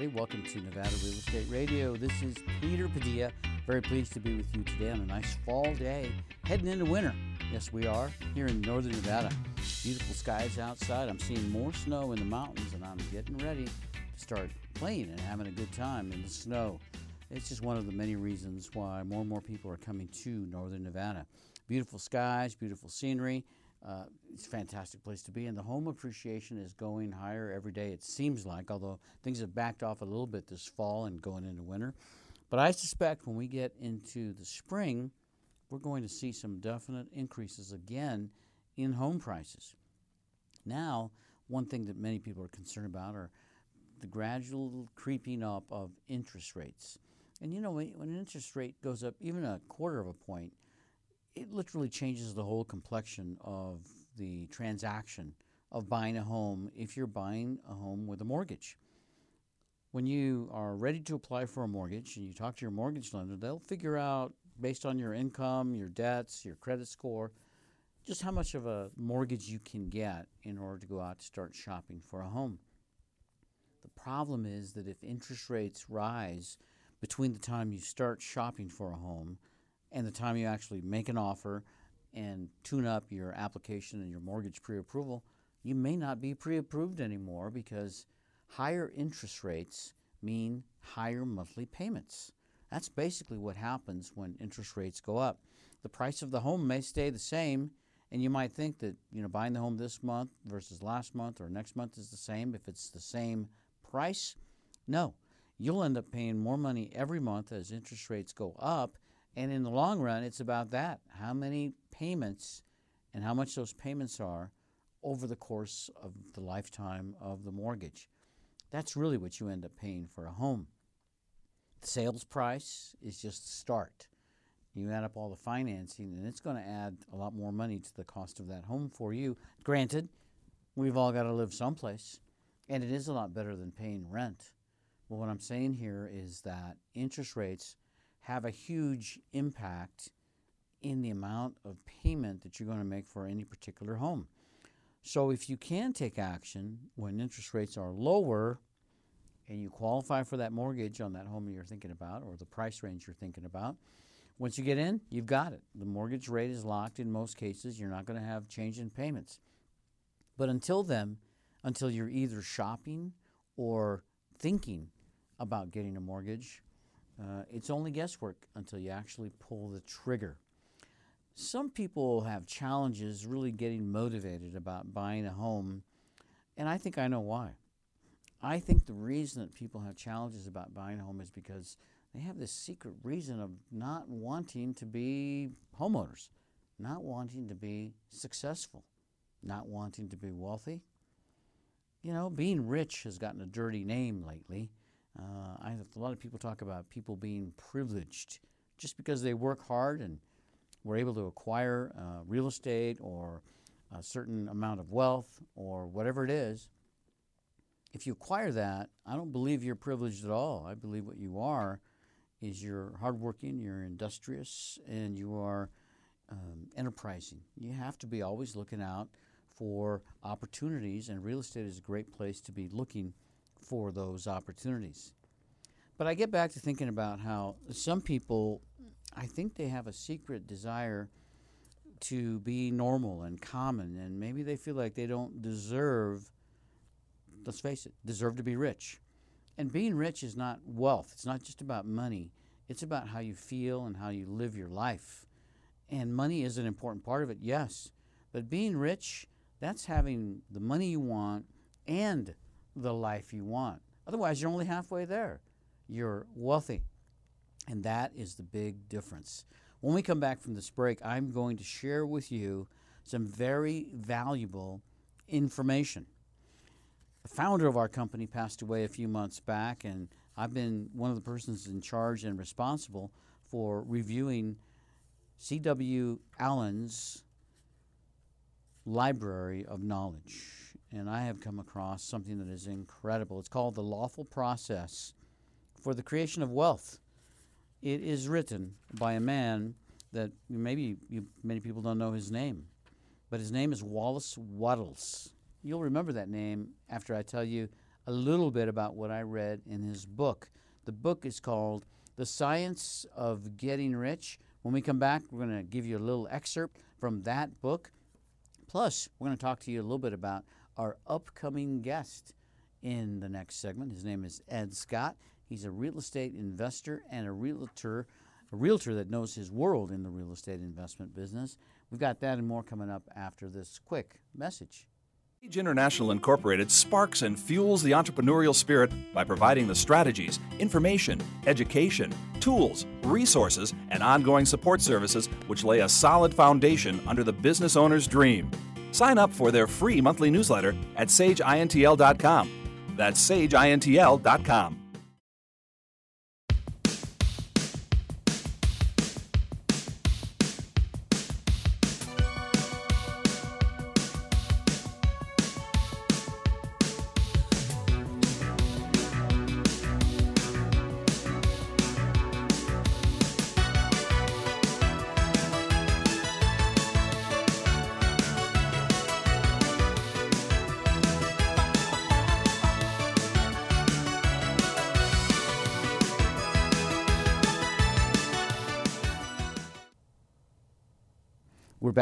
everybody. Welcome to Nevada Real Estate Radio. This is Peter Padilla. Very pleased to be with you today on a nice fall day, heading into winter. Yes, we are here in northern Nevada. Beautiful skies outside. I'm seeing more snow in the mountains, and I'm getting ready to start playing and having a good time in the snow. It's just one of the many reasons why more and more people are coming to northern Nevada. Beautiful skies, beautiful scenery. Uh, it's a fantastic place to be, and the home appreciation is going higher every day. It seems like, although things have backed off a little bit this fall and going into winter. But I suspect when we get into the spring, we're going to see some definite increases again in home prices. Now, one thing that many people are concerned about are the gradual creeping up of interest rates. And you know, when, when an interest rate goes up even a quarter of a point, it literally changes the whole complexion of the transaction of buying a home if you're buying a home with a mortgage. When you are ready to apply for a mortgage and you talk to your mortgage lender, they'll figure out, based on your income, your debts, your credit score, just how much of a mortgage you can get in order to go out to start shopping for a home. The problem is that if interest rates rise between the time you start shopping for a home and the time you actually make an offer and tune up your application and your mortgage pre approval, you may not be pre approved anymore because higher interest rates mean higher monthly payments. That's basically what happens when interest rates go up. The price of the home may stay the same, and you might think that you know buying the home this month versus last month or next month is the same if it's the same price. No, you'll end up paying more money every month as interest rates go up and in the long run, it's about that how many payments and how much those payments are over the course of the lifetime of the mortgage. That's really what you end up paying for a home. The sales price is just the start. You add up all the financing, and it's going to add a lot more money to the cost of that home for you. Granted, we've all got to live someplace, and it is a lot better than paying rent. But what I'm saying here is that interest rates have a huge impact in the amount of payment that you're going to make for any particular home. So if you can take action when interest rates are lower and you qualify for that mortgage on that home you're thinking about or the price range you're thinking about, once you get in, you've got it. The mortgage rate is locked in most cases. You're not going to have change in payments. But until then, until you're either shopping or thinking about getting a mortgage, uh, it's only guesswork until you actually pull the trigger. Some people have challenges really getting motivated about buying a home, and I think I know why. I think the reason that people have challenges about buying a home is because they have this secret reason of not wanting to be homeowners, not wanting to be successful, not wanting to be wealthy. You know, being rich has gotten a dirty name lately. Uh, I, a lot of people talk about people being privileged just because they work hard and were able to acquire uh, real estate or a certain amount of wealth or whatever it is. If you acquire that, I don't believe you're privileged at all. I believe what you are is you're hardworking, you're industrious, and you are um, enterprising. You have to be always looking out for opportunities, and real estate is a great place to be looking for those opportunities. But I get back to thinking about how some people, I think they have a secret desire to be normal and common, and maybe they feel like they don't deserve, let's face it, deserve to be rich. And being rich is not wealth, it's not just about money, it's about how you feel and how you live your life. And money is an important part of it, yes. But being rich, that's having the money you want and the life you want. Otherwise, you're only halfway there. You're wealthy. And that is the big difference. When we come back from this break, I'm going to share with you some very valuable information. The founder of our company passed away a few months back, and I've been one of the persons in charge and responsible for reviewing C.W. Allen's library of knowledge and I have come across something that is incredible. It's called The Lawful Process for the Creation of Wealth. It is written by a man that maybe you, many people don't know his name, but his name is Wallace Wattles. You'll remember that name after I tell you a little bit about what I read in his book. The book is called The Science of Getting Rich. When we come back, we're going to give you a little excerpt from that book. Plus, we're going to talk to you a little bit about our upcoming guest in the next segment. His name is Ed Scott. He's a real estate investor and a realtor, a realtor that knows his world in the real estate investment business. We've got that and more coming up after this quick message. Sage International Incorporated sparks and fuels the entrepreneurial spirit by providing the strategies, information, education, tools, resources, and ongoing support services which lay a solid foundation under the business owner's dream. Sign up for their free monthly newsletter at sageintl.com. That's sageintl.com.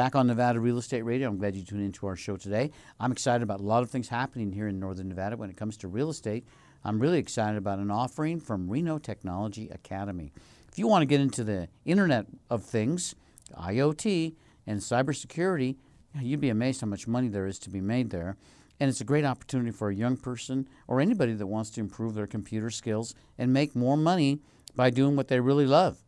back on Nevada Real Estate Radio. I'm glad you tuned into our show today. I'm excited about a lot of things happening here in Northern Nevada when it comes to real estate. I'm really excited about an offering from Reno Technology Academy. If you want to get into the Internet of Things, IoT, and cybersecurity, you'd be amazed how much money there is to be made there. And it's a great opportunity for a young person or anybody that wants to improve their computer skills and make more money by doing what they really love.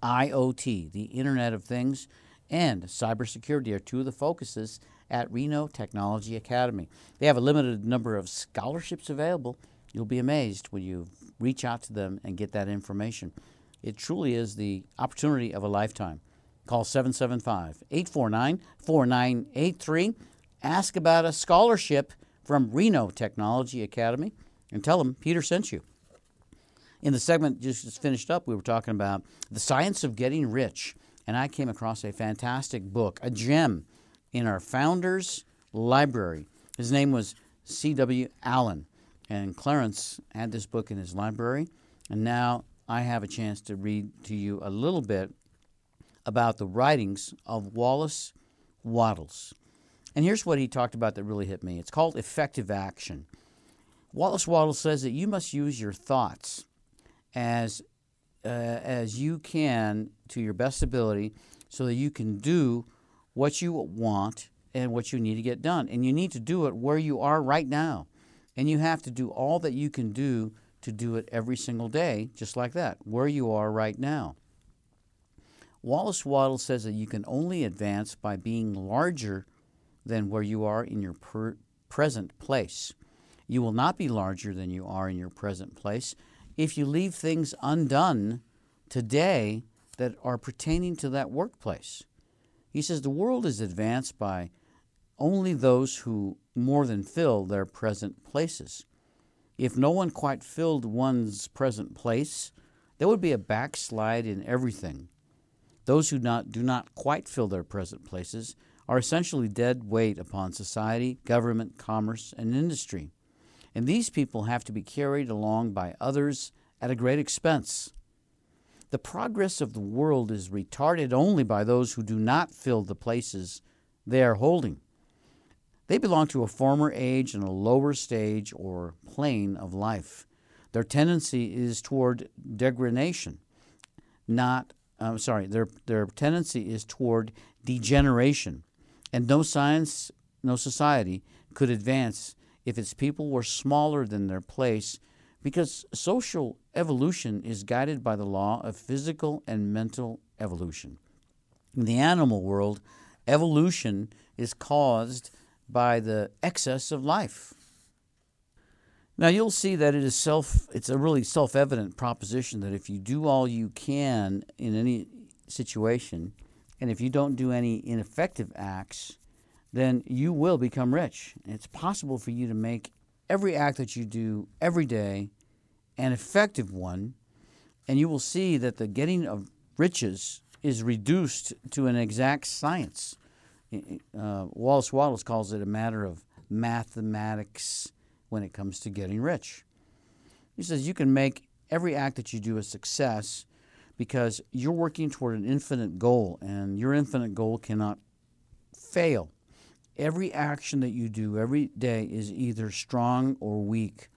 IoT, the Internet of Things and cybersecurity are two of the focuses at Reno Technology Academy. They have a limited number of scholarships available. You'll be amazed when you reach out to them and get that information. It truly is the opportunity of a lifetime. Call 775 849 4983. Ask about a scholarship from Reno Technology Academy and tell them Peter sent you. In the segment just finished up, we were talking about the science of getting rich and I came across a fantastic book, a gem, in our founder's library. His name was C.W. Allen, and Clarence had this book in his library, and now I have a chance to read to you a little bit about the writings of Wallace Wattles. And here's what he talked about that really hit me. It's called effective action. Wallace Wattles says that you must use your thoughts as uh, as you can to your best ability so that you can do what you want and what you need to get done. And you need to do it where you are right now. And you have to do all that you can do to do it every single day, just like that, where you are right now. Wallace Wattles says that you can only advance by being larger than where you are in your per- present place. You will not be larger than you are in your present place if you leave things undone today that are pertaining to that workplace. He says the world is advanced by only those who more than fill their present places. If no one quite filled one's present place, there would be a backslide in everything. Those who not, do not quite fill their present places are essentially dead weight upon society, government, commerce, and industry and these people have to be carried along by others at a great expense. The progress of the world is retarded only by those who do not fill the places they are holding. They belong to a former age and a lower stage or plane of life. Their tendency is toward degradation, not, I'm sorry, their, their tendency is toward degeneration. And no science, no society could advance if its people were smaller than their place, because social evolution is guided by the law of physical and mental evolution. In the animal world, evolution is caused by the excess of life. Now you'll see that it is self it's a really self-evident proposition that if you do all you can in any situation and if you don't do any ineffective acts, then you will become rich. It's possible for you to make every act that you do every day an effective one, and you will see that the getting of riches is reduced to an exact science. Uh, Wallace Wallace calls it a matter of mathematics, when it comes to getting rich. He says you can make every act that you do a success because you're working toward an infinite goal, and your infinite goal cannot fail. Every action that you do every day is either strong or weak.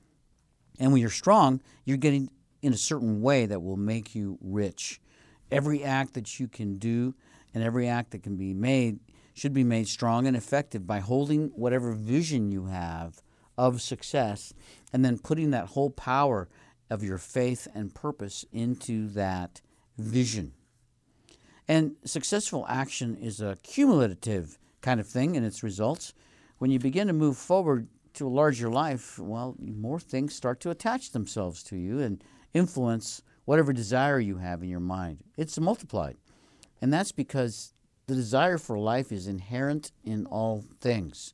And when you're strong, you're getting in a certain way that will make you rich. Every act that you can do and every act that can be made should be made strong and effective by holding whatever vision you have of success and then putting that whole power of your faith and purpose into that vision. And successful action is a cumulative kind of thing in its results. When you begin to move forward to a larger life, well, more things start to attach themselves to you and influence whatever desire you have in your mind. It's multiplied. And that's because the desire for life is inherent in all things.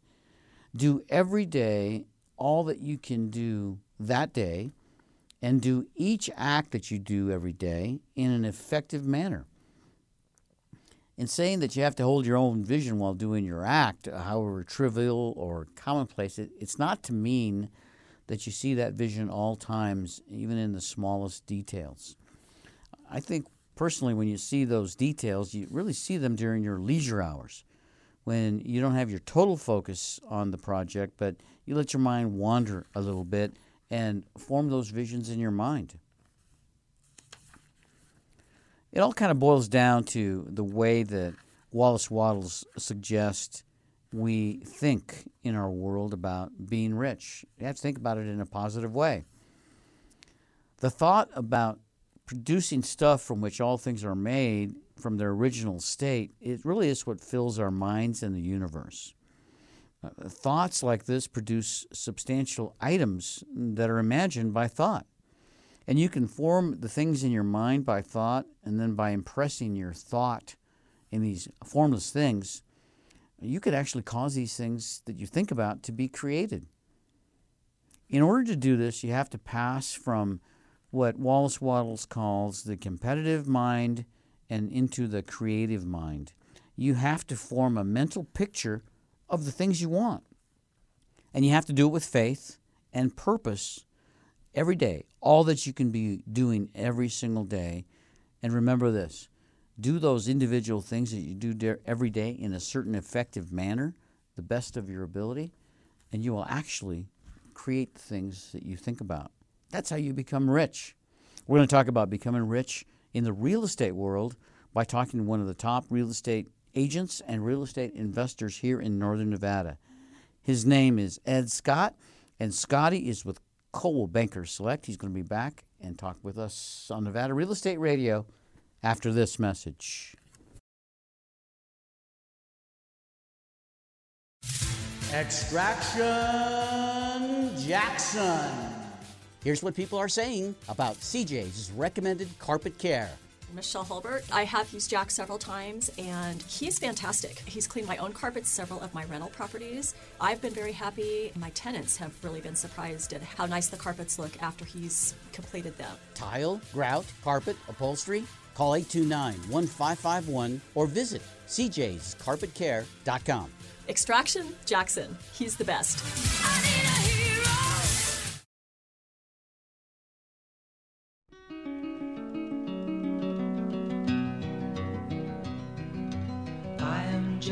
Do every day all that you can do that day and do each act that you do every day in an effective manner. In saying that you have to hold your own vision while doing your act, uh, however trivial or commonplace, it, it's not to mean that you see that vision all times, even in the smallest details. I think personally, when you see those details, you really see them during your leisure hours when you don't have your total focus on the project, but you let your mind wander a little bit and form those visions in your mind. It all kind of boils down to the way that Wallace Wattles suggests we think in our world about being rich. You have to think about it in a positive way. The thought about producing stuff from which all things are made from their original state, it really is what fills our minds and the universe. Uh, thoughts like this produce substantial items that are imagined by thought. And you can form the things in your mind by thought, and then by impressing your thought in these formless things, you could actually cause these things that you think about to be created. In order to do this, you have to pass from what Wallace Wattles calls the competitive mind and into the creative mind. You have to form a mental picture of the things you want. And you have to do it with faith and purpose every day, all that you can be doing every single day. And remember this do those individual things that you do every day in a certain effective manner, the best of your ability, and you will actually create the things that you think about. That's how you become rich. We're going to talk about becoming rich in the real estate world by talking to one of the top real estate agents and real estate investors here in Northern Nevada. His name is Ed Scott, and Scotty is with Coldwell Banker Select. He's going to be back and talk with us on Nevada Real Estate Radio after this message. Extraction Jackson. Here's what people are saying about CJ's recommended carpet care. Michelle Hulbert. I have used Jack several times, and he's fantastic. He's cleaned my own carpets, several of my rental properties. I've been very happy. My tenants have really been surprised at how nice the carpets look after he's completed them. Tile, grout, carpet, upholstery? Call 829 1551 or visit cjscarpetcare.com. Extraction Jackson. He's the best.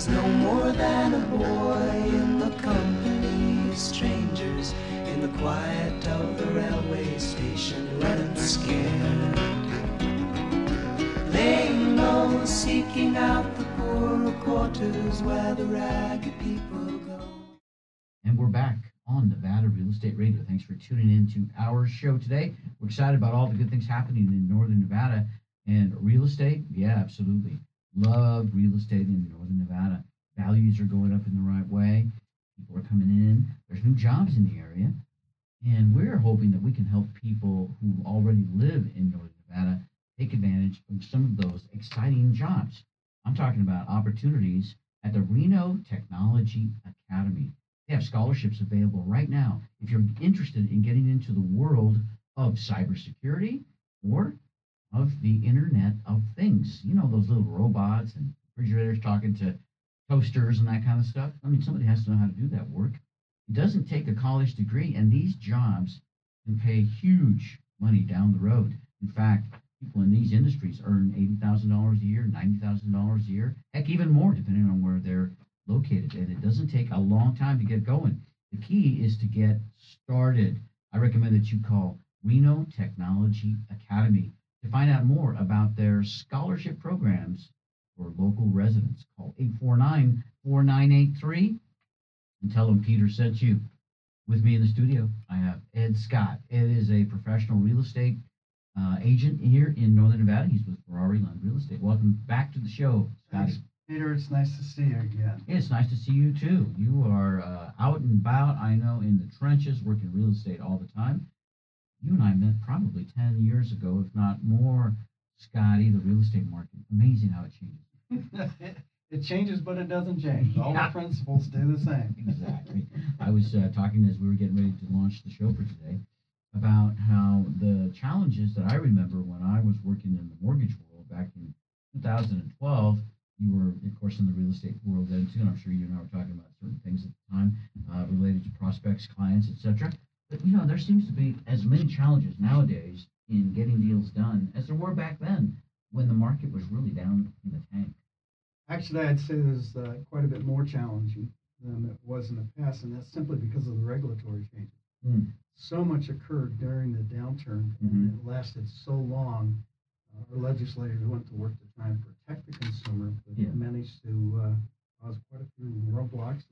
Was no more than a boy in the company of strangers in the quiet of the railway station, running scared. Laying low, seeking out the poorer quarters where the ragged people go. And we're back on Nevada Real Estate Radio. Thanks for tuning in to our show today. We're excited about all the good things happening in Northern Nevada and real estate. Yeah, absolutely love real estate in northern Nevada. Values are going up in the right way. People are coming in. There's new jobs in the area. And we're hoping that we can help people who already live in Northern Nevada take advantage of some of those exciting jobs. I'm talking about opportunities at the Reno Technology Academy. They have scholarships available right now if you're interested in getting into the world of cybersecurity or of the Internet of Things. You know, those little robots and refrigerators talking to toasters and that kind of stuff. I mean, somebody has to know how to do that work. It doesn't take a college degree, and these jobs can pay huge money down the road. In fact, people in these industries earn $80,000 a year, $90,000 a year, heck, even more, depending on where they're located. And it doesn't take a long time to get going. The key is to get started. I recommend that you call Reno Technology Academy to find out more about their scholarship programs for local residents. Call 849 4983 and tell them Peter sent you. With me in the studio, I have Ed Scott. Ed is a professional real estate uh, agent here in Northern Nevada. He's with Ferrari Lund Real Estate. Welcome back to the show, Scotty. Peter. It's nice to see you again. It's nice to see you too. You are uh, out and about, I know, in the trenches, working real estate all the time. You and I met probably 10 years ago, if not more, Scotty, the real estate market. Amazing how it changes. it changes, but it doesn't change. All Yeah. the principles stay the same. Exactly. I was uh, talking as we were getting ready to launch the show for today about how the challenges that I remember when I was working in the mortgage world back in 2012. You were, of course, in the real estate world then too, and I'm sure you and I were talking about certain things at the time uh, related to prospects, clients, etc. But you know, there seems to be as many challenges nowadays in getting deals done as there were back then when the market was really down in the tank. Actually, I'd say there's uh, quite a bit more challenging than it was in the past, and that's simply because of the regulatory changes. Hmm. So much occurred during the downturn, Mhm. and it lasted so long. Uh, our legislators went to work to try and protect the consumer, but Yeah. managed to uh, cause quite a few roadblocks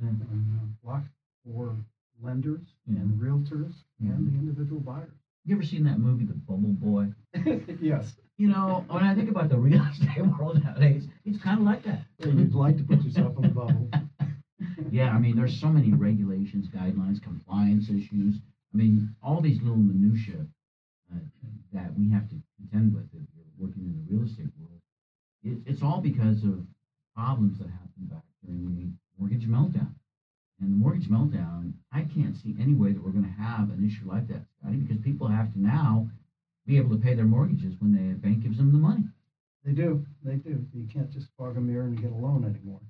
and, and uh, blocks for lenders Yeah. and realtors Mhm. and the individual buyers. You ever seen that movie, The Bubble Boy? yes. You know, when I think about the real estate world nowadays, it's kind of like that. Yeah, you'd like to put yourself in a bubble. yeah, I mean, there's so many regulations, guidelines, compliance issues. I mean, all these little minutiae uh, that we have to contend with if you're working in the real estate world. It, it's all because of problems that happened back during the mortgage meltdown. And the mortgage meltdown, I can't see any way that we're going to have an issue like that, Scotty, because people have to now be able to pay their mortgages when the bank gives them the money. They do. They do. You can't just fog a mirror and get a loan anymore.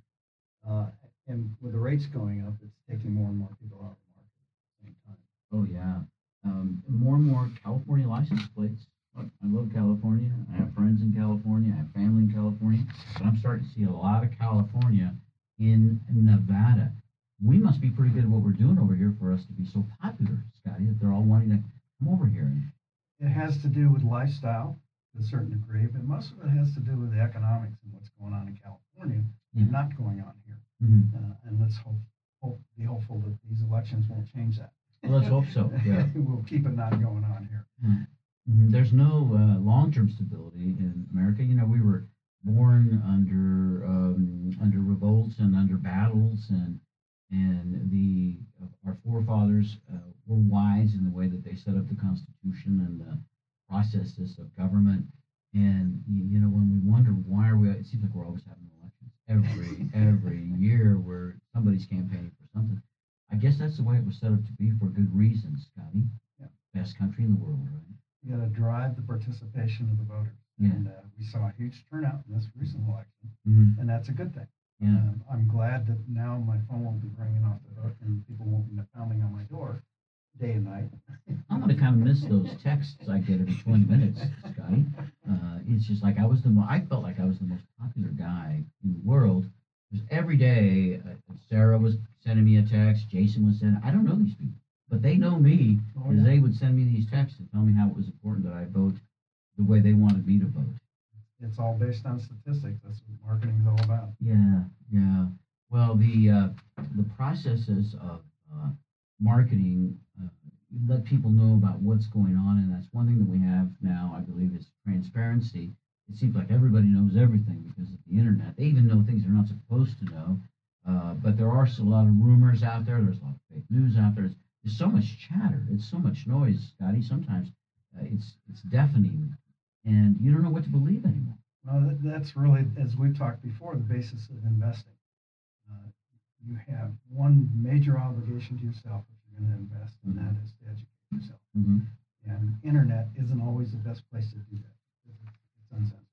Uh, and with the rates going up, it's taking more and more people out of the market at the same time. Oh yeah, um, more and more California license plates. Look, I love California. I have friends in California. I have family in California. But I'm starting to see a lot of California in Nevada. We must be pretty good at what we're doing over here for us to be so popular, Scotty, that they're all wanting to come over here. And, It has to do with lifestyle to a certain degree, but most of it has to do with the economics and what's going on in California Yeah. and not going on here. Mhm. Uh, and let's hope, hope, be hopeful that these elections won't change that. Well, let's hope so. Yeah. we'll keep it not going on here. Mhm. There's no uh, long-term stability in America. You know, we were born under um, under revolts and under battles, and and the our forefathers uh, were wise in the way that they set up the Constitution and the processes of government. And you, you know, when we wonder why are we, it seems like we're always having elections every every year where somebody's campaigning for something. I guess that's the way it was set up to be for good reasons, Scotty. Yeah. Best country in the world, right? You got to drive the participation of the voters. Yeah. And uh, we saw a huge turnout in this recent election, Mm-hmm. and that's a good thing. Yeah. Um, I'm glad that now my phone won't be ringing off the hook and people won't be pounding on my door day and night. I'm gonna kind of miss those texts I get every 20 minutes, Scotty. Uh, it's just like I was the mo- I felt like I was the most popular guy in the world. Because every day, uh, Sarah was sending me a text, Jason was sending. I don't know these people, but they know me, Oh, because yeah. they would send me these texts to tell me how it was important that I vote the way they wanted me to vote. It's all based on statistics. That's what marketing's all about. Yeah, yeah. Well, the uh, the processes of uh, marketing uh, let people know about what's going on, and that's one thing that we have now. I believe is transparency. It seems like everybody knows everything because of the internet. They even know things they're not supposed to know. Uh, but there are a lot of rumors out there. There's a lot of fake news out there. There's so much chatter. It's so much noise, Scotty. Sometimes uh, it's it's deafening, and you don't know what to believe anymore. Well, that's really, as we've talked before, the basis of investing. Uh, you have one major obligation to yourself if you're going to invest, and that is to educate yourself. Mm-hmm. And internet isn't always the best place to do that. it's uncensored.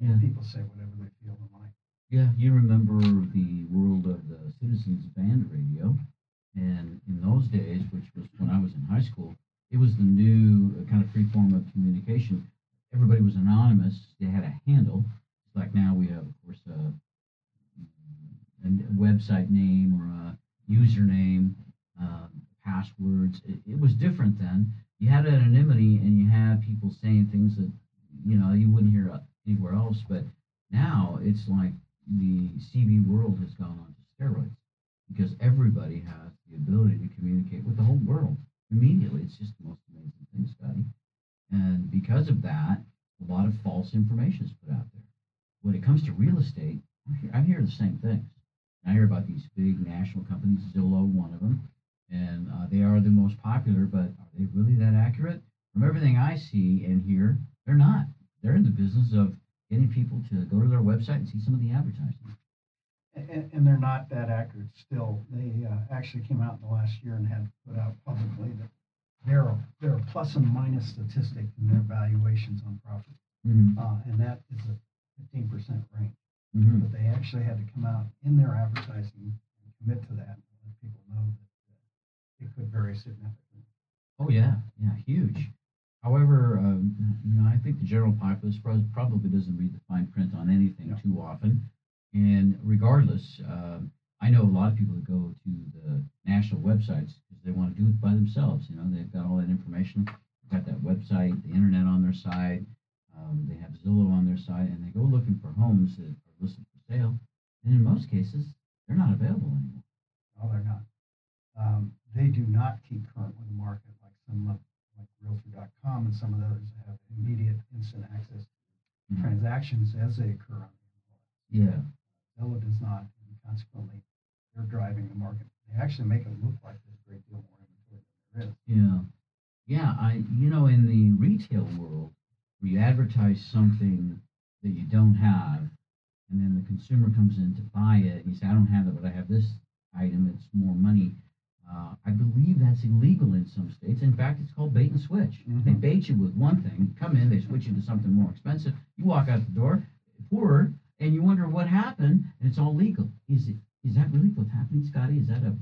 Yeah. People say whatever they feel and like. Yeah, you remember the world of the Citizens Band radio, and in those days, which was when I was in high school, it was the new uh, kind of free form of communication. Everybody was anonymous. They had a handle. It's like now we have, of course, a, a website name or a username, uh, passwords. It, it was different then. You had anonymity, and you had people saying things that you know you wouldn't hear anywhere else. But now it's like the CB world has gone on to steroids because everybody has the ability to communicate with the whole world immediately. It's just the most amazing thing, Scotty. And because of that, a lot of false information is put out there. When it comes to real estate, I hear, I hear the same things. I hear about these big national companies, Zillow, one of them, and uh, they are the most popular, but are they really that accurate? From everything I see and hear, they're not. They're in the business of getting people to go to their website and see some of the advertising. And, and they're not that accurate still. They uh, actually came out in the last year and had put out publicly that there are, there are plus and minus statistic in their valuations on property. Mm-hmm. Uh, and that is a 15% range. Mm-hmm. But they actually had to come out in their advertising and commit to that and let people know that uh, it could vary significantly. Oh yeah, yeah, huge. However, um, you know, I think the general populace probably doesn't read the fine print on anything Yeah. too often. And regardless, um, I know a lot of people that go to the national websites because they want to do it by themselves. You know, they've got all that information, they've got that website, the internet on their side, um, they have Zillow on their side, and they go looking for homes that are listed for sale. And in most cases, they're not available anymore. No, they're not. Um, they do not keep current with the market like some, uh, like Realtor.com and some of the others that have immediate instant access to Mhm. transactions as they occur on the. Yeah. Zillow does not, and consequently, they're driving the market. They actually make it look like there's a great deal more inventory than there is. Yeah. Yeah, I you know, in the retail world where you advertise something that you don't have and then the consumer comes in to buy it and you say, I don't have that, but I have this item, it's more money. Uh, I believe that's illegal in some states. In fact, it's called bait and switch. They Mhm. bait you with one thing, come in, they switch you to something more expensive. You walk out the door, poorer, and you wonder what happened, and it's all legal. Is it? Is that really what's happening, Scotty? Is that a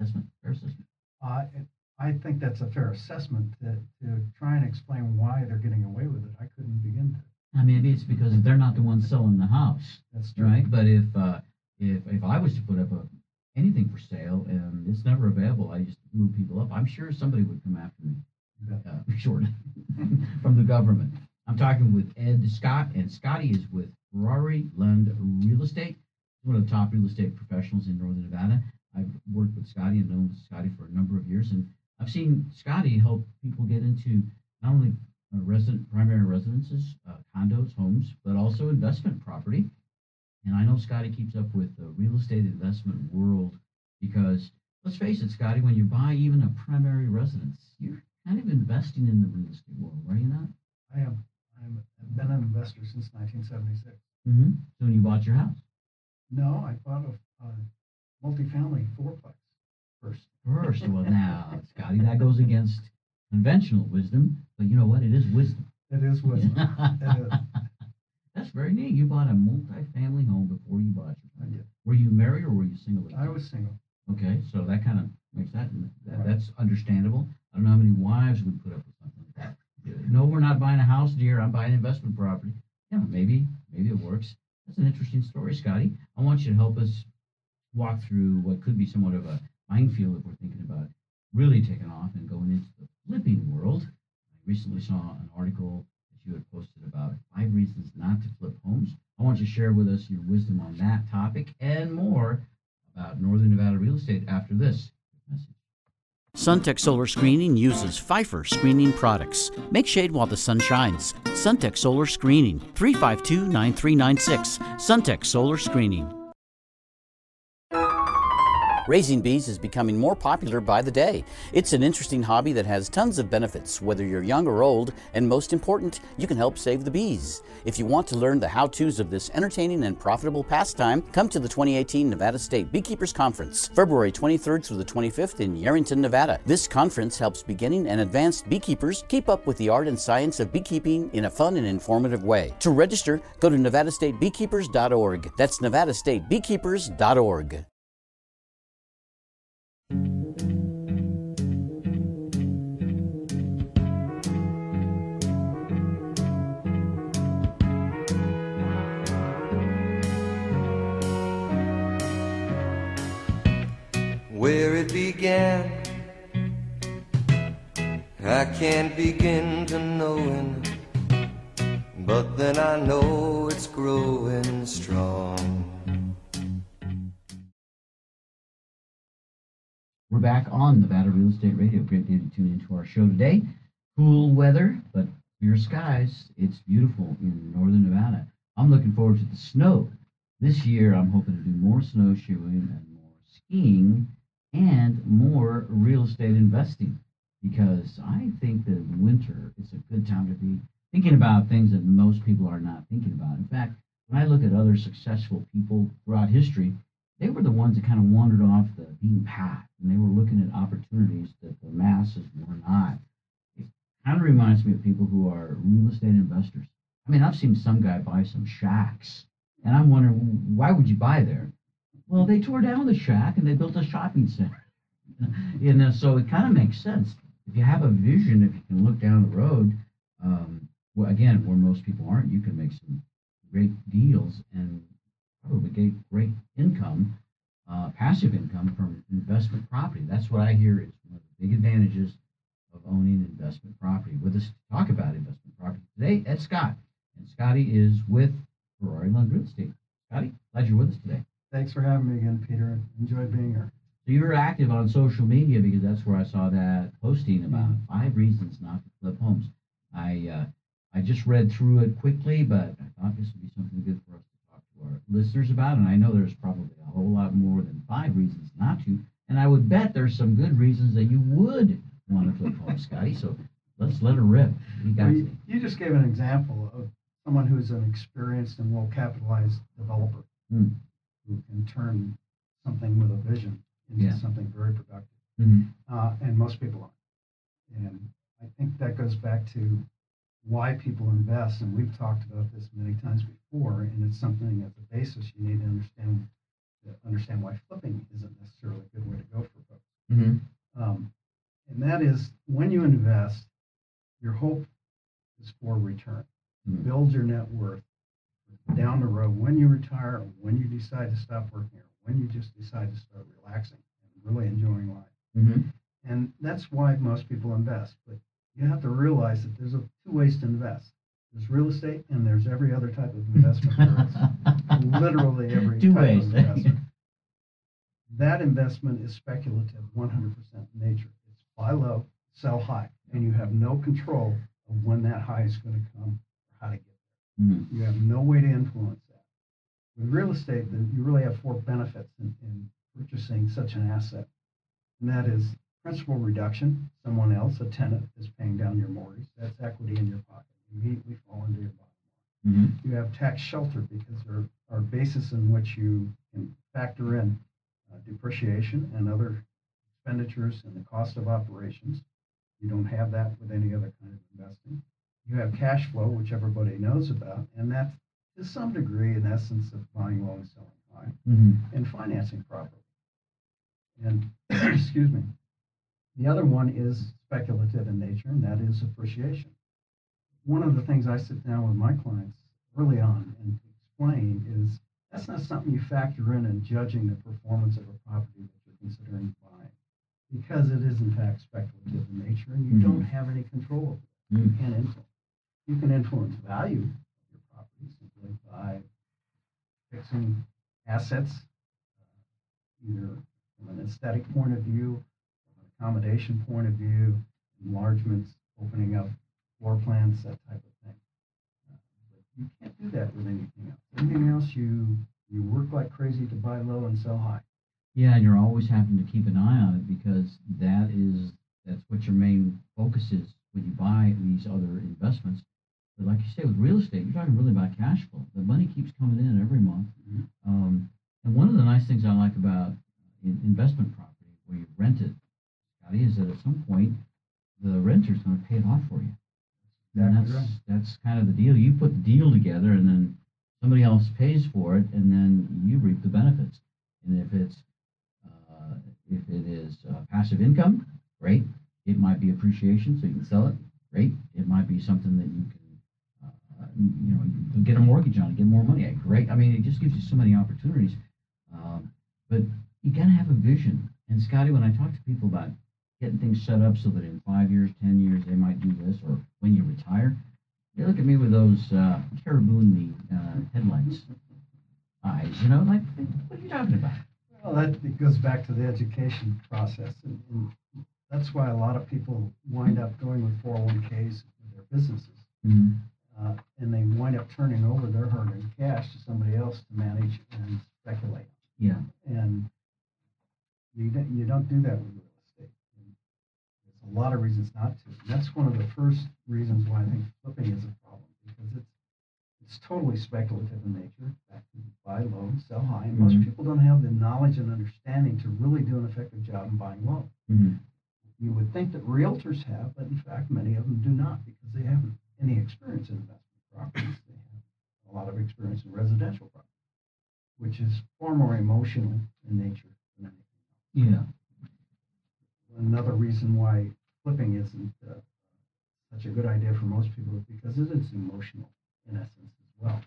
assessment? Fair assessment? Uh, it- I think that's a fair assessment to, to try and explain why they're getting away with it. I couldn't begin to. Uh, maybe it's because they're not the ones selling the house, That's true. right? But if uh, if if I was to put up a anything for sale and it's never available, I just move people up. I'm sure somebody would come after me, uh, short from the government. I'm talking with Ed Scott, and Scotty is with Ferrari Lund Real Estate, one of the top real estate professionals in Northern Nevada. I've worked with Scotty and known Scotty for a number of years, and I've seen Scotty help people get into not only uh, resident primary residences, uh, condos, homes, but also investment property. And I know Scotty keeps up with the real estate investment world because let's face it, Scotty, when you buy even a primary residence, you're kind of investing in the real estate world, are you not? I am. I'm, I've been an investor since 1976. Mm-hmm. So when you bought your house No, I bought a, a uh, multifamily fourplex first. first, well now, Scotty, that goes against conventional wisdom, but you know what? It is wisdom. It is wisdom. It is. That's very neat. You bought a multi-family home before you bought your I did. Were you married or were you single? I was single. Okay, so that kind of makes that, that Right. that's understandable. I don't know how many wives would put up with something like that. No, we're not buying a house, dear. I'm buying investment property. Yeah, maybe, maybe it works. That's an interesting story, Scotty. I want you to help us walk through what could be somewhat of a minefield if we're thinking about really taking off and going into the flipping world. I recently saw an article that you had posted about five reasons not to flip homes. I want you to share with us your wisdom on that topic and more about Northern Nevada real estate after this. Suntech Solar Screening uses Phifer screening products. Make shade while the sun shines. Suntech Solar Screening, 352 9396. Suntech Solar Screening. Raising bees is becoming more popular by the day. It's an interesting hobby that has tons of benefits, whether you're young or old, and most important, you can help save the bees. If you want to learn the how to's of this entertaining and profitable pastime, come to the 2018 Nevada State Beekeepers Conference, February 23rd through the 25th in Yerington, Nevada. This conference helps beginning and advanced beekeepers keep up with the art and science of beekeeping in a fun and informative way. To register, go to nevadastatebeekeepers.org. That's nevadastatebeekeepers.org. where it began. I can't begin to knowing, but then I know it's growing strong. We're back on Nevada Real Estate Radio. Great day to tune into our show today. Cool weather, but clear skies. It's beautiful in northern Nevada. I'm looking forward to the snow. This year, I'm hoping to do more snowshoeing and more skiing and more real estate investing because I think that winter is a good time to be thinking about things that most people are not thinking about. In fact, when I look at other successful people throughout history, they were the ones that kind of wandered off the beaten path and they were looking at opportunities that the masses were not. It kind of reminds me of people who are real estate investors. I mean, I've seen some guy buy some shacks, and I'm wondering why would you buy there? Well, they tore down the shack and they built a shopping center. you know, so it kind of makes sense. If you have a vision, if you can look down the road, um, well, again, where most people aren't, you can make some great deals and probably get great income, uh, passive income from investment property. That's what I hear is one of the big advantages of owning investment property. With us to talk about investment property today, Ed Scott. And Scotty is with Ferrari Lund Real Estate. Scotty, glad you're with us today. Thanks for having me again, Peter. Enjoyed being here. So you're active on social media because that's where I saw that posting about five reasons not to flip homes. I uh, I just read through it quickly, but I thought this would be something good for us to talk to our listeners about. And I know there's probably a whole lot more than five reasons not to. And I would bet there's some good reasons that you would want to flip homes, Scotty. So let's let her rip. You got Well, you, you just gave an example of someone who's an experienced and well capitalized developer Hmm. who can turn something with a vision into Yeah. something very productive. Mhm. uh, and most people aren't. And I think that goes back to why people invest, and we've talked about this many times before, and it's something at the basis you need to understand to understand why flipping isn't necessarily a good way to go for folks. Mhm. Um, and that is when you invest, your hope is for return. Mhm. Build your net worth down the road when you retire, when you decide to stop working, or when you just decide to start relaxing and really enjoying life. Mhm. And that's why most people invest. But you have to realize that there's a, two ways to invest. There's real estate and there's every other type of investment there is. Literally every Two type ways. of investment. That investment is speculative 100% in nature. It's buy low, sell high, and you have no control of when that high is going to come or how to get Mhm. You have no way to influence that. With real estate, then you really have four benefits in, in purchasing such an asset. And that is principal reduction. Someone else, a tenant, is paying down your mortgage. That's equity in your pocket. Immediately fall into your bottom line. Mhm. You have tax shelter because there are bases in which you can factor in uh, depreciation and other expenditures and the cost of operations. You don't have that with any other kind of investing. You have cash flow, which everybody knows about, and that's to some degree, in essence, of buying low and selling high Mhm. and financing properly. And, excuse me, the other one is speculative in nature, and that is appreciation. One of the things I sit down with my clients early on and explain is that's not something you factor in in judging the performance of a property that you're considering buying, because it is in fact speculative in nature, and you Mhm. don't have any control over it. You Mhm. can't influence. You can influence value of your property simply by fixing assets, uh, either from an aesthetic point of view, from an accommodation point of view, enlargements, opening up floor plans, that type of thing. Uh, but you can't do that with anything else. Anything else, you you work like crazy to buy low and sell high. Yeah, and you're always having to keep an eye on it because that is that's what your main focus is when you buy these other investments. But like you say, with real estate, you're talking really about cash flow. The money keeps coming in every month. Mhm. Um, and one of the nice things I like about investment property, where you rent it, Scotty, is that at some point the renter's going to pay it off for you. And that's right. that's kind of the deal. You put the deal together, and then somebody else pays for it, and then you reap the benefits. And if it's uh, if it is uh, passive income, great. It might be appreciation, so you can sell it. Great. It might be something that you can, uh, you know, you get a mortgage on, it, get more money. Great. I mean, it just gives you so many opportunities. Um, but you gotta have a vision. And Scotty, when I talk to people about getting things set up so that in five years, ten years, they might do this, or when you retire, they look at me with those uh, caribou in the uh, headlights eyes. You know, like, what are you talking about? Well, that it goes back to the education process, and, and that's why a lot of people wind up going with 401ks with their businesses, Mm-hmm. uh, and they wind up turning over their hard-earned cash to somebody else to manage and speculate. Yeah. And you don't, you don't do that with real estate. And There's a lot of reasons not to. And that's one of the first reasons why I think flipping is a problem because it's it's totally speculative in nature. To buy low, sell high. And most Mhm. people don't have the knowledge and understanding to really do an effective job in buying low. Mm-hmm. You would think that realtors have, but in fact, many of them do not because they haven't any experience in investment properties. They have a lot of experience in residential properties, which is far more emotional in nature than anything else. Yeah. Another reason why flipping isn't uh, such a good idea for most people because it is emotional in essence as well.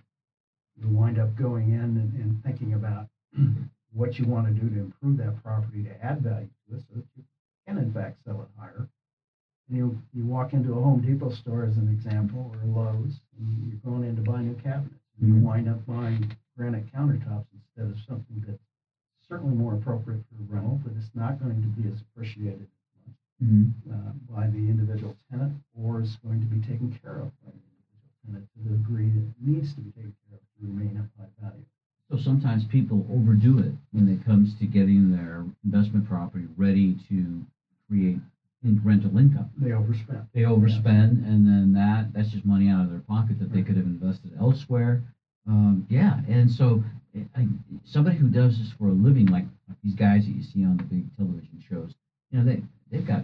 You wind up going in and, and thinking about what you want to do to improve that property to add value to it so that you can in fact sell it higher. And you, you walk into a Home Depot store as an example or Lowe's and you're going in to buy new cabinets. And you Mhm. wind up buying granite countertops instead of something that's certainly more appropriate for rental, but it's not going to be as appreciated Mm-hmm. uh, by the individual tenant or is going to be taken care of by the individual tenant to the degree that it needs to be taken care of to remain of high value. So sometimes people overdo it when it comes to getting their investment property ready to create rental income. They overspend. They overspend, and then that that's just money out of their pocket that they could have invested elsewhere. Um, yeah, and so I, somebody who does this for a living, like these guys that you see on the big television shows, you know, they they've got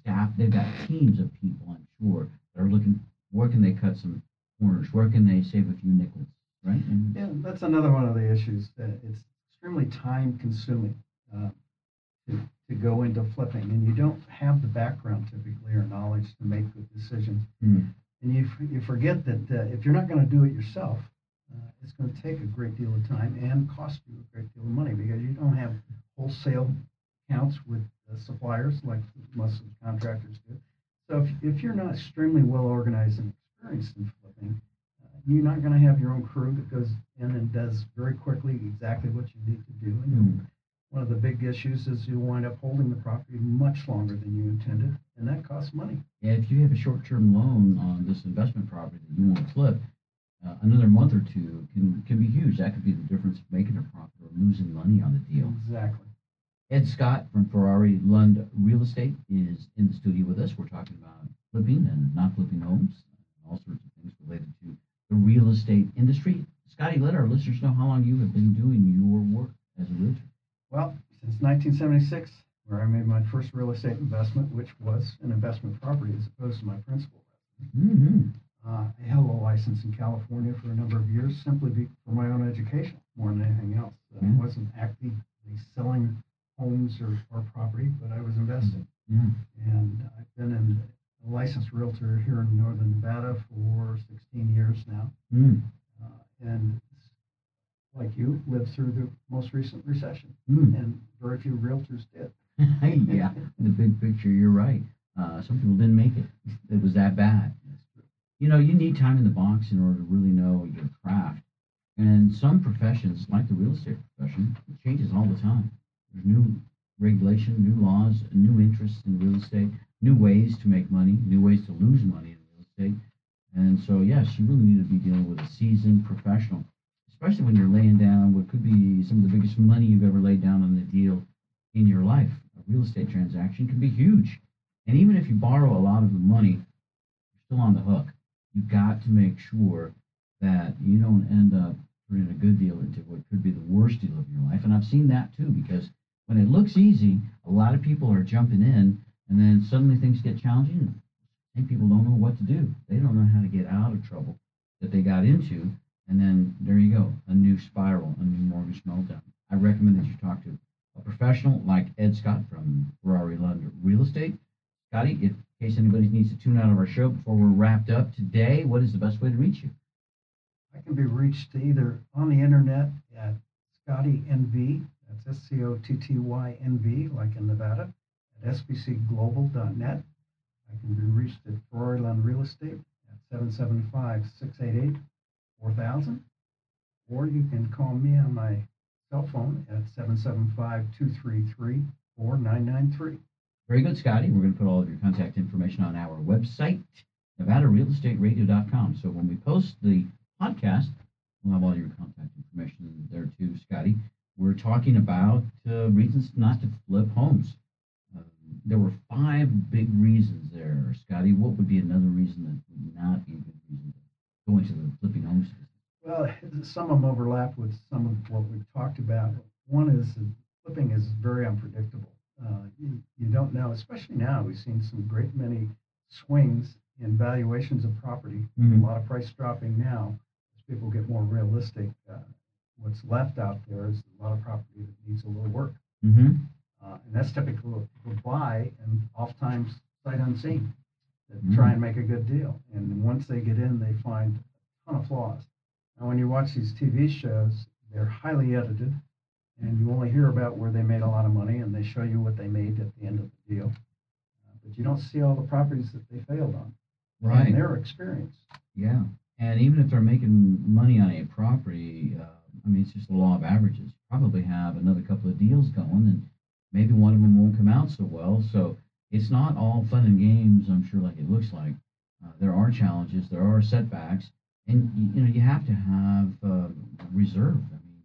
staff, they've got teams of people, I'm sure, that are looking where can they cut some corners, where can they save a few nickels, right? And, Yeah, that's another one of the issues. That it's extremely time consuming uh, to, to go into flipping, and you don't have the background typically or knowledge to make good decisions. Hmm. And you, you forget that uh, if you're not going to do it yourself, uh, it's going to take a great deal of time and cost you a great deal of money because you don't have wholesale accounts with suppliers like most of the contractors do. So if, if you're not extremely well organized and experienced in flipping, uh, you're not going to have your own crew that goes in and does very quickly exactly what you need to do. And you'll- one of the big issues is you wind up holding the property much longer than you intended, and that costs money. Yeah, if you have a short-term loan on this investment property that you want to flip, uh, another month or two can can be huge. That could be the difference of making a profit or losing money on the deal. Exactly. Ed Scott from Ferrari Lund Real Estate is in the studio with us. We're talking about flipping and not flipping homes, and all sorts of things related to the real estate industry. Scotty, let our listeners know how long you have been doing your work as a realtor. Well, since 1976, where I made my first real estate investment, which was an investment property as opposed to my principal. Mm-hmm. Uh, I held a license in California for a number of years simply for my own education more than anything else. Uh, Yeah. I wasn't actively selling homes or, or property, but I was investing. Yeah. And I've been in a licensed realtor here in northern Nevada for 16 years now. Mm. Uh, and like you, lived through the most recent recession. Mm. And very few realtors did. yeah, in the big picture, you're right. Uh, some people didn't make it. It was that bad. You know, you need time in the box in order to really know your craft. And some professions, like the real estate profession, it changes all the time. New regulation, new laws, new interests in real estate, new ways to make money, new ways to lose money in real estate. And so, yes, you really need to be dealing with a seasoned professional, especially when you're laying down what could be some of the biggest money you've ever laid down on a deal in your life. A real estate transaction can be huge. And even if you borrow a lot of the money, you're still on the hook. You've got to make sure that you don't end up turning a good deal into what could be the worst deal of your life. And I've seen that too, because when it looks easy, a lot of people are jumping in, and then suddenly things get challenging, and people don't know what to do. They don't know how to get out of trouble that they got into, and then there you go, a new spiral, a new mortgage meltdown. I recommend that you talk to a professional like Ed Scott from Ferrari Lund Real Estate. Scotty, if, in case anybody needs to tune out of our show before we're wrapped up today, what is the best way to reach you? I can be reached either on the internet at Scotty NV, that's S C O T T Y N V, like in Nevada, at sbcglobal.net. I can be reached at Ferrari Lund Real Estate at 775 688 4000. Or you can call me on my cell phone at 775 233 4993. Very good, Scotty. We're going to put all of your contact information on our website, nevadarealestateradio.com. So when we post the podcast, we'll have all your contact information there too, Scotty. We're talking about uh, reasons not to flip homes. Um, there were five big reasons there, Scotty. What would be another reason that would not be a good reason to go into the flipping homes? Well, some of them overlap with some of what we've talked about. One is that flipping is very unpredictable. Uh, you, you don't know, especially now. We've seen some great many swings in valuations of property. Mhm. A lot of price dropping now as people get more realistic. Uh, what's left out there is a lot of property that needs a little work. Mm-hmm. Uh, and that's typical of people buy and oftentimes sight unseen that Mm. try and make a good deal. And once they get in, they find a ton of flaws. Now, when you watch these TV shows, they're highly edited and you only hear about where they made a lot of money and they show you what they made at the end of the deal. Uh, but you don't see all the properties that they failed on Right. and their experience. Yeah, and even if they're making money on a property, uh, I mean, it's just the law of averages. Probably have another couple of deals going, and maybe one of them won't come out so well. So it's not all fun and games. I'm sure, like it looks like. Uh, there are challenges, there are setbacks, and you know you have to have uh, reserve. I mean,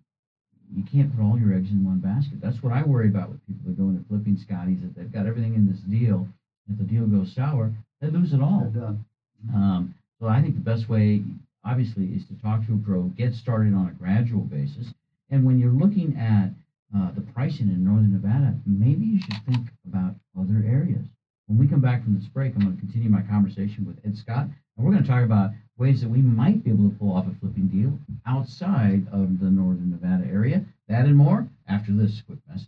you can't put all your eggs in one basket. That's what I worry about with people that go into flipping Scotties. That they've got everything in this deal. If the deal goes sour, they lose it all. They're done. Um, so I think the best way, obviously, is to talk to a pro, get started on a gradual basis. And when you're looking at uh, the pricing in Northern Nevada, maybe you should think about other areas. When we come back from this break, I'm going to continue my conversation with Ed Scott, and we're going to talk about ways that we might be able to pull off a flipping deal outside of the Northern Nevada area. That and more after this quick message.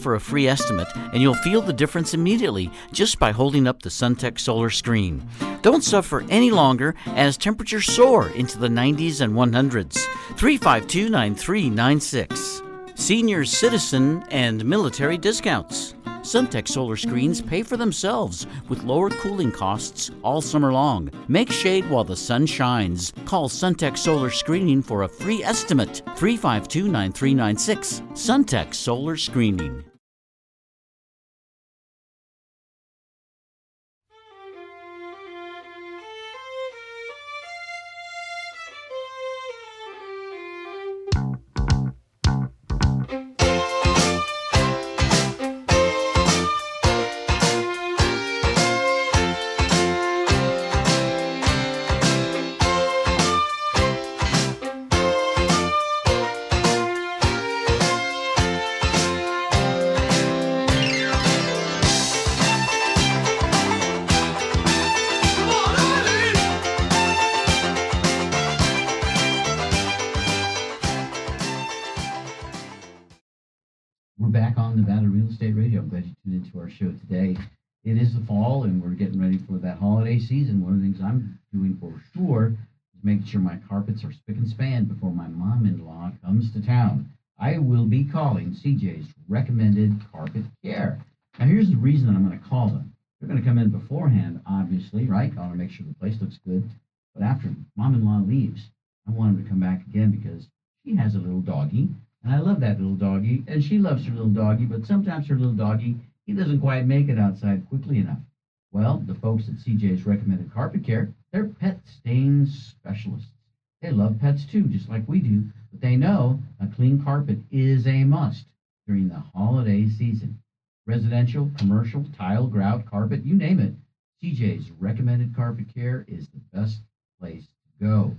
for a free estimate, and you'll feel the difference immediately just by holding up the Suntech Solar Screen. Don't suffer any longer as temperatures soar into the 90s and 100s. 352 9396. Senior citizen and military discounts. Suntech solar screens pay for themselves with lower cooling costs all summer long. Make shade while the sun shines. Call Suntech Solar Screening for a free estimate. 352 9396. Suntech Solar Screening. Are spick and span before my mom-in-law comes to town. I will be calling CJ's recommended carpet care. Now, here's the reason that I'm going to call them. They're going to come in beforehand, obviously, right? I want to make sure the place looks good. But after mom-in-law leaves, I want them to come back again because she has a little doggy, and I love that little doggy, and she loves her little doggy. But sometimes her little doggy, he doesn't quite make it outside quickly enough. Well, the folks at CJ's recommended carpet care, they're pet stain specialists. They love pets too, just like we do, but they know a clean carpet is a must during the holiday season. Residential, commercial, tile, grout, carpet, you name it. CJ's recommended carpet care is the best place to go.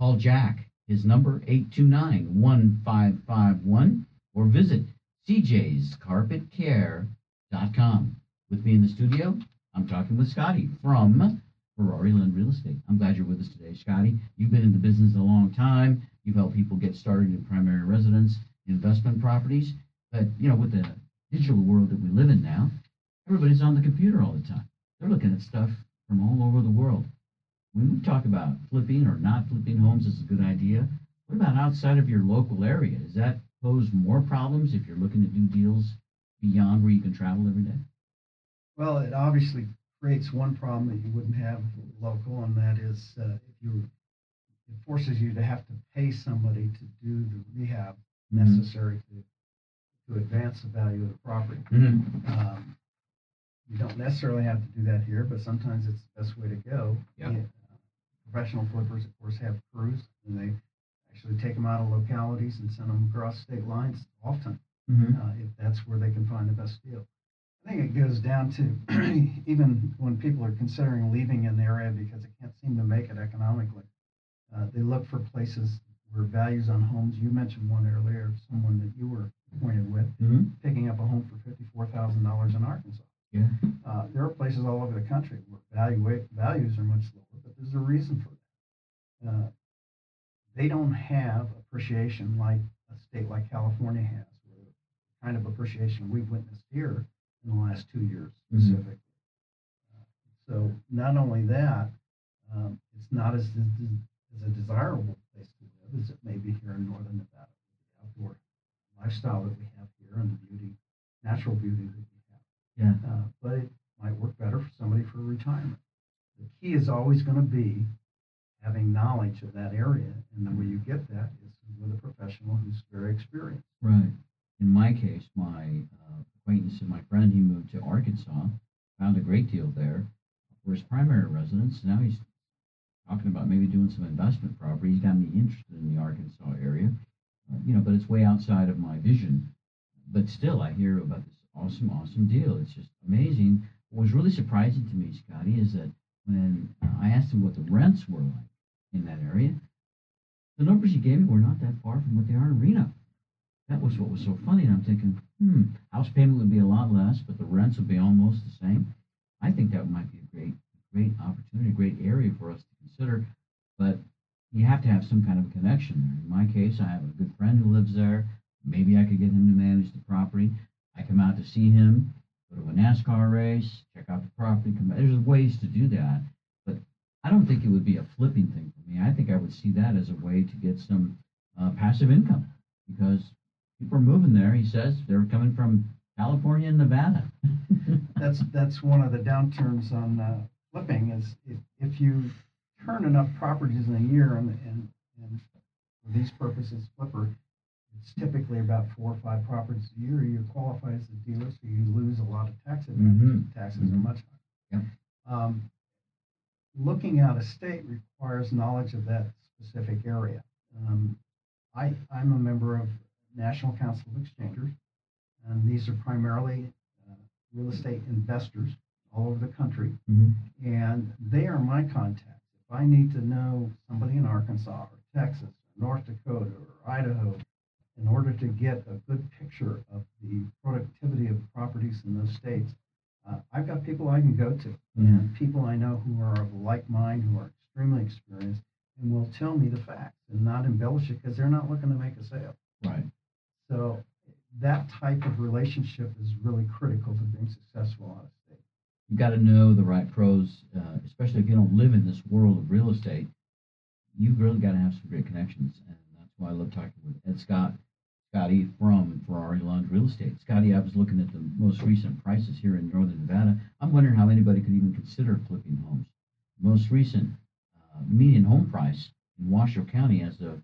Call Jack, his number 829-1551, or visit cjscarpetcare.com. With me in the studio, I'm talking with Scotty from Ferrari Lund Real Estate. I'm glad you're with us today, Scotty. You've been in the business a long time. You've helped people get started in primary residence, investment properties. But, you know, with the digital world that we live in now, everybody's on the computer all the time. They're looking at stuff from all over the world. When we talk about flipping or not flipping homes is a good idea, what about outside of your local area? Does that pose more problems if you're looking to do deals beyond where you can travel every day? Well, it obviously creates one problem that you wouldn't have local, and that is uh, if you it forces you to have to pay somebody to do the rehab Mhm. necessary to to advance the value of the property. Mm-hmm. Um, you don't necessarily have to do that here, but sometimes it's the best way to go. Yeah. Yeah, uh, professional flippers, of course, have crews, and they actually take them out of localities and send them across state lines often Mm-hmm. uh, if that's where they can find the best deal. I think it goes down to even when people are considering leaving an area because they can't seem to make it economically, uh, they look for places where values on homes. You mentioned one earlier, someone that you were acquainted with, Mm-hmm. picking up a home for fifty-four thousand dollars in Arkansas. Yeah. Uh, there are places all over the country where value values are much lower, but there's a reason for that. Uh, they don't have appreciation like a state like California has, where the kind of appreciation we've witnessed here in the last two years Mhm. specifically. Uh, so not only that, um, it's not as, as a desirable place to live as it may be here in northern Nevada. The outdoor lifestyle that we have here and the beauty, natural beauty that we have. Yeah. Uh, but it might work better for somebody for retirement. The key is always going to be having knowledge of that area, and the way you get that is with a professional who's very experienced. Right. In my case, my uh, acquaintance and my friend, he moved to Arkansas, found a great deal there for his primary residence. Now he's talking about maybe doing some investment property. He's got me interested in the Arkansas area, uh, you know, but it's way outside of my vision. But still, I hear about this awesome, awesome deal. It's just amazing. What was really surprising to me, Scotty, is that when I asked him what the rents were like in that area, the numbers he gave me were not that far from what they are in Reno. That was what was so funny. And I'm thinking, hmm, house payment would be a lot less, but the rents would be almost the same. I think that might be a great, great opportunity, a great area for us to consider. But you have to have some kind of a connection there. In my case, I have a good friend who lives there. Maybe I could get him to manage the property. I come out to see him, go to a NASCAR race, check out the property. Come back. There's ways to do that, but I don't think it would be a flipping thing for me. I think I would see that as a way to get some uh, passive income because people are moving there. He says they're coming from California and Nevada. That's that's one of the downturns on uh, flipping is if, if you turn enough properties in a year and, and, and for these purposes, flipper, it's typically about four or five properties a year. You qualify as a dealer, so you lose a lot of tax advantage. Mhm. Taxes Mhm. are much higher. Um, looking out of state requires knowledge of that specific area. Um, I, I'm a member of National Council of Exchangers, and these are primarily uh, real estate investors all over the country, Mhm. and they are my contacts. If I need to know somebody in Arkansas or Texas or North Dakota or Idaho, in order to get a good picture of the productivity of properties in those states, uh, I've got people I can go to, and people I know who are of like mind, who are extremely experienced, and will tell me the facts and not embellish it because they're not looking to make a sale. Right. So that type of relationship is really critical to being successful out of state. You've got to know the right pros, uh, especially if you don't live in this world of real estate. you've really got to have some great connections, and that's why I love talking with Ed Scott, Scotty from Ferrari Lund Real Estate. Scotty, I was looking at the most recent prices here in Northern Nevada. I'm wondering how anybody could even consider flipping homes. Most recent uh, median home price in Washoe County, as of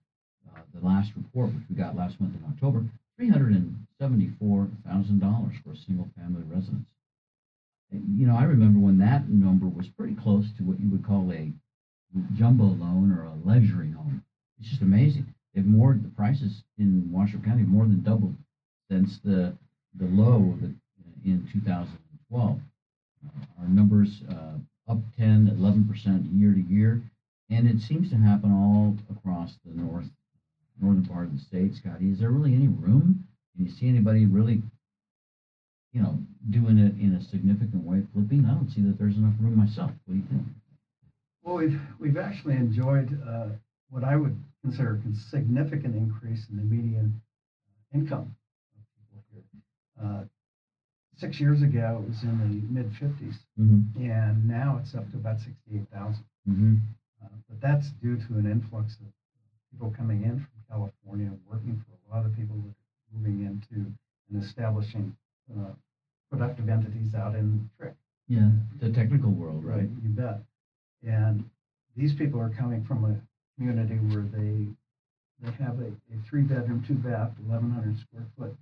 uh, the last report, which we got last month in October, three hundred and seventy-four thousand dollars for a single-family residence. And, you know, I remember when that number was pretty close to what you would call a jumbo loan or a luxury home. It's just amazing. They've more the prices in Washoe County more than doubled since the the low in 2012. Uh, our numbers uh, up 10, 11 percent year to year, and it seems to happen all across the north northern part of the state. Scotty, is there really any room? Can you see anybody really, you know, doing it in a significant way, flipping? I don't see that there's enough room myself. What do you think? Well, we've, we've actually enjoyed uh, what I would consider a significant increase in the median income of people here. Uh, six years ago, it was in the mid 50s, Mm-hmm. and now it's up to about 68,000. Mm-hmm. Uh, but that's due to an influx of people coming in from California, working for a lot of people that are moving into and establishing uh, productive entities out in TRIC. Yeah, the technical world, right? You bet. And these people are coming from a community where they they have a, a three bedroom, two bath, 1,100 square foot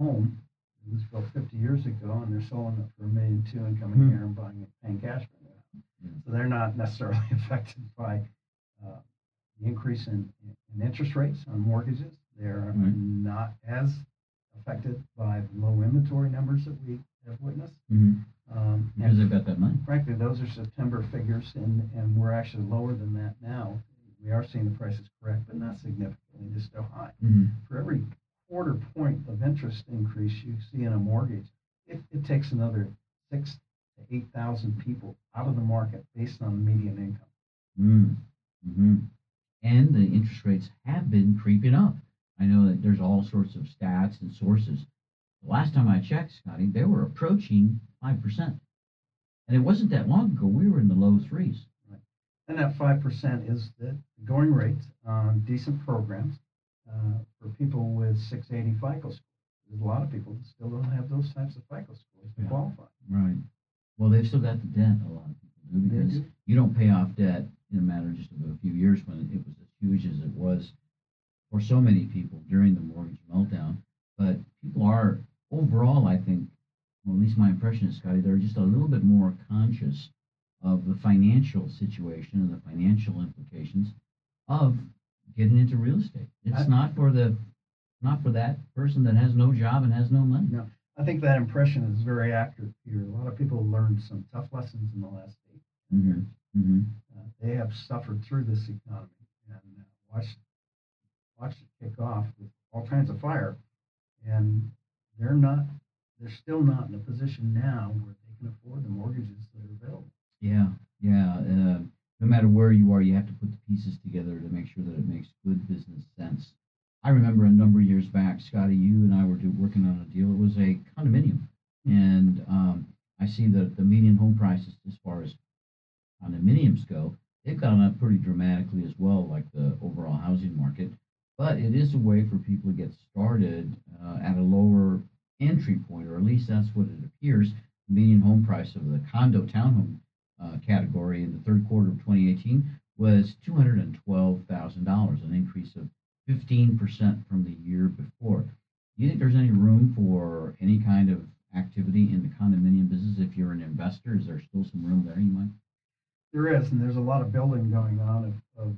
home. It was built 50 years ago, and they're selling it for a million two and coming Hmm. here and buying it, paying cash for it. Yeah. So they're not necessarily affected by uh, the increase in, in interest rates on mortgages. They're Right. not as affected by the low inventory numbers that we have witnessed. Mm-hmm. Um, Because they've got that money. frankly, those are September figures, and, and we're actually lower than that now. We are seeing the prices correct, but not significantly, just still high. Mm-hmm. For every quarter point of interest increase you see in a mortgage, it, it takes another six to eight thousand people out of the market based on the median income. Mm-hmm. And the interest rates have been creeping up. I know that there's all sorts of stats and sources. The last time I checked, Scotty, they were approaching 5%. And it wasn't that long ago. We were in the low threes. And that five percent is the going rate on decent programs uh, for people with six eighty FICO scores. There's a lot of people that still don't have those types of FICO scores to Yeah. qualify. Right. Well, they've still got the debt, a lot of people do, because do. you don't pay off debt in a matter of just of a few years when it was as huge as it was for so many people during the mortgage meltdown. But people are overall, I think, well, at least my impression is, Scotty, they're just a little bit more conscious of the financial situation and the financial implications of getting into real estate. It's I- not for the not for that person that has no job and has no money. No. I think that impression is very accurate, Peter. A lot of people learned some tough lessons in the last eight Mm-hmm. Mm-hmm. uh, they have suffered through this economy watched watched it kick off with all kinds of fire, and they're not they're still not in a position now where they can afford the mortgages that are available. Yeah, yeah. Uh, no matter where you are, you have to put the pieces together to make sure that it makes good business sense. I remember a number of years back, Scotty, you and I were do, working on a deal. It was a condominium, and um, I see that the median home prices, as far as condominiums go, they've gone up pretty dramatically as well, like the overall housing market. But it is a way for people to get started uh, at a lower entry point, or at least that's what it appears. The median home price of the condo townhome uh, category in the third quarter of 2018 was $212,000, an increase of 15% from the year before. Do you think there's any room for any kind of activity in the condominium business if you're an investor? Is there still some room there you might? There is, and there's a lot of building going on of, of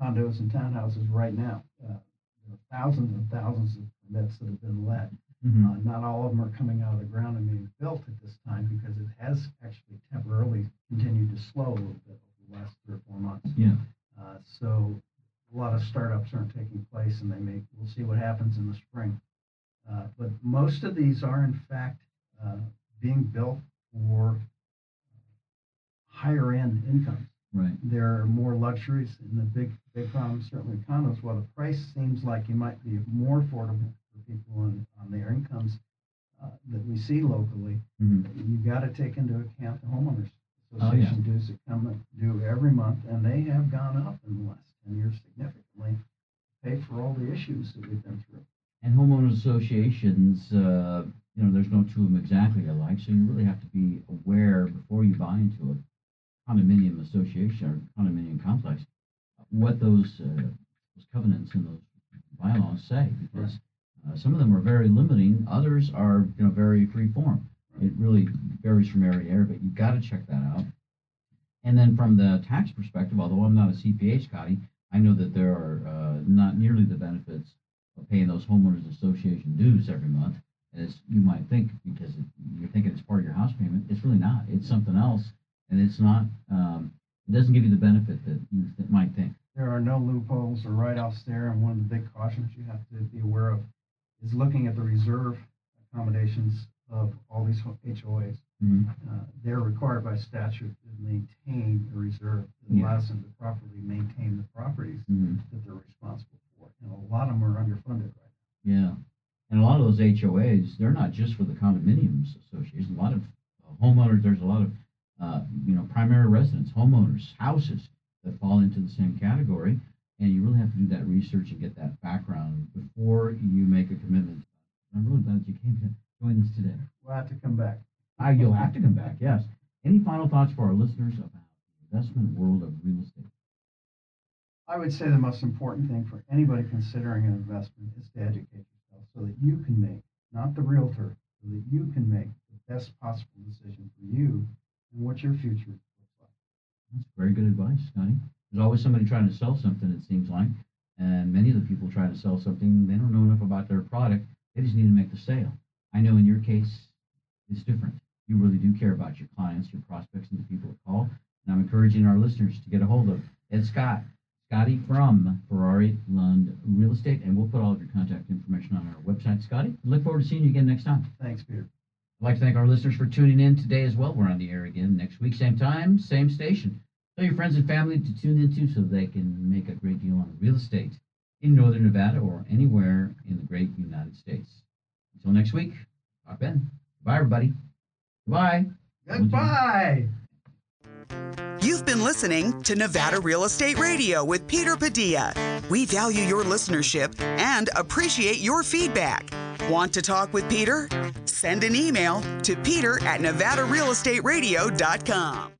condos and townhouses right now. Uh, there are thousands and thousands of permits that have been let. Uh, not all of them are coming out of the ground and being built at this time because it has actually temporarily continued to slow a little bit over the last three or four months. Yeah. Uh, so a lot of startups aren't taking place, and they may. We'll see what happens in the spring. Uh, but most of these are, in fact, uh, being built for higher end incomes. Right. There are more luxuries, and the big big problem certainly condos. While the price seems like it might be more affordable for people on, on their incomes uh, that we see locally, hmm you got to take into account the homeowners Oh, yeah. association dues that come due every month, and they have gone up in the last 10 years significantly to pay for all the issues that we've been through. And homeowners associations, uh, you know, there's no two of them exactly alike, so you really have to be aware before you buy into a condominium association or condominium complex what those, uh, those covenants and those bylaws say, because uh, some of them are very limiting, others are, you know, very free form. It really varies from area to area, but you've got to check that out. And then from the tax perspective, although I'm not a CPA, Scotty, I know that there are uh, not nearly the benefits of paying those homeowners association dues every month as you might think because it, you're thinking it's part of your house payment. It's really not. It's something else, and it's not. Um, it doesn't give you the benefit that you that might think. There are no loopholes or write-offs there, and one of the big cautions you have to be aware of is looking at the reserve accommodations of all these HOAs. Mm-hmm. Uh, they're required by statute to maintain a reserve that Yeah. allows them to properly maintain the properties Mm-hmm. that they're responsible for. And a lot of them are underfunded right Yeah, and a lot of those HOAs, they're not just for the condominiums associations. A lot of homeowners, there's a lot of, uh, you know, primary residents, homeowners, houses that fall into the same category. And you really have to do that research and get that background before you make a commitment. I'm really glad you came to join us today. We'll have to come back. Uh, you'll have to come back, yes. Any final thoughts for our listeners about the investment world of real estate? I would say the most important thing for anybody considering an investment is to educate yourself so that you can make, not the realtor, so that you can make the best possible decision for you and what your future looks like. That's very good advice, Scotty. There's always somebody trying to sell something, it seems like. And many of the people trying to sell something, they don't know enough about their product. They just need to make the sale. I know in your case, it's different. You really do care about your clients, your prospects, and the people that call. And I'm encouraging our listeners to get a hold of Ed Scott, Scotty from Ferrari Lund Real Estate. And we'll put all of your contact information on our website, Scotty. Look forward to seeing you again next time. Thanks, Peter. I'd like to thank our listeners for tuning in today as well. We're on the air again next week, same time, same station. Tell your friends and family to tune into so they can make a great deal on real estate in Northern Nevada or anywhere in the great United States. Until next week, talk then. Bye, everybody. Goodbye. Goodbye. You've been listening to Nevada Real Estate Radio with Peter Padilla. We value your listenership and appreciate your feedback. Want to talk with Peter? Send an email to peter at nevadarealestateradio.com.